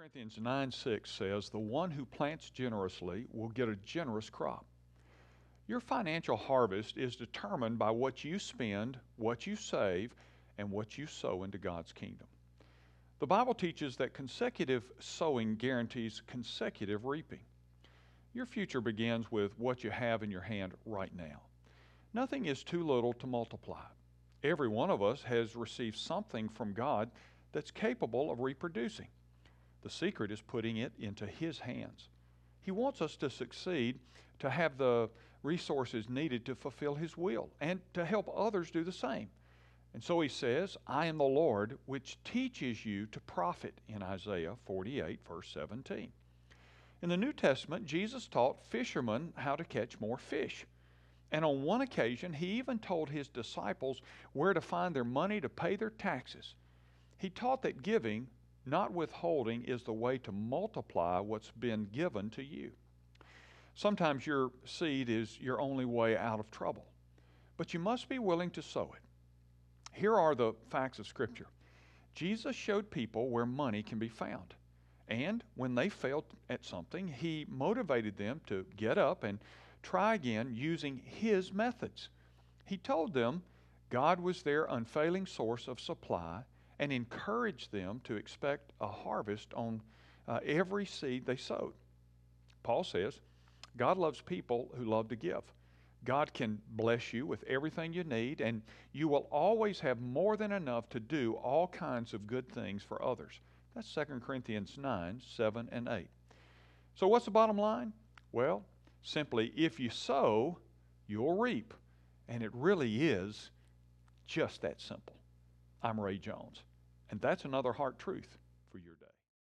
Corinthians 9 6 says, The one who plants generously will get a generous crop. Your financial harvest is determined by what you spend, what you save, and what you sow into God's kingdom. The Bible teaches that consecutive sowing guarantees consecutive reaping. Your future begins with what you have in your hand right now. Nothing is too little to multiply. Every one of us has received something from God that's capable of reproducing. The secret is putting it into His hands. He wants us to succeed, to have the resources needed to fulfill His will, and to help others do the same. And so He says, I am the Lord, which teaches you to profit in Isaiah 48, verse 17. In the New Testament, Jesus taught fishermen how to catch more fish. And on one occasion, he even told his disciples where to find their money to pay their taxes. He taught that giving not withholding is the way to multiply what's been given to you. Sometimes your seed is your only way out of trouble, but you must be willing to sow it. Here are the facts of Scripture Jesus showed people where money can be found. And when they failed at something, he motivated them to get up and try again using his methods. He told them God was their unfailing source of supply and encourage them to expect a harvest on uh, every seed they sowed. Paul says, God loves people who love to give. God can bless you with everything you need, and you will always have more than enough to do all kinds of good things for others. That's 2 Corinthians 9, 7, and 8. So, what's the bottom line? Well, simply, if you sow, you'll reap. And it really is just that simple. I'm Ray Jones. And that's another heart truth for your day.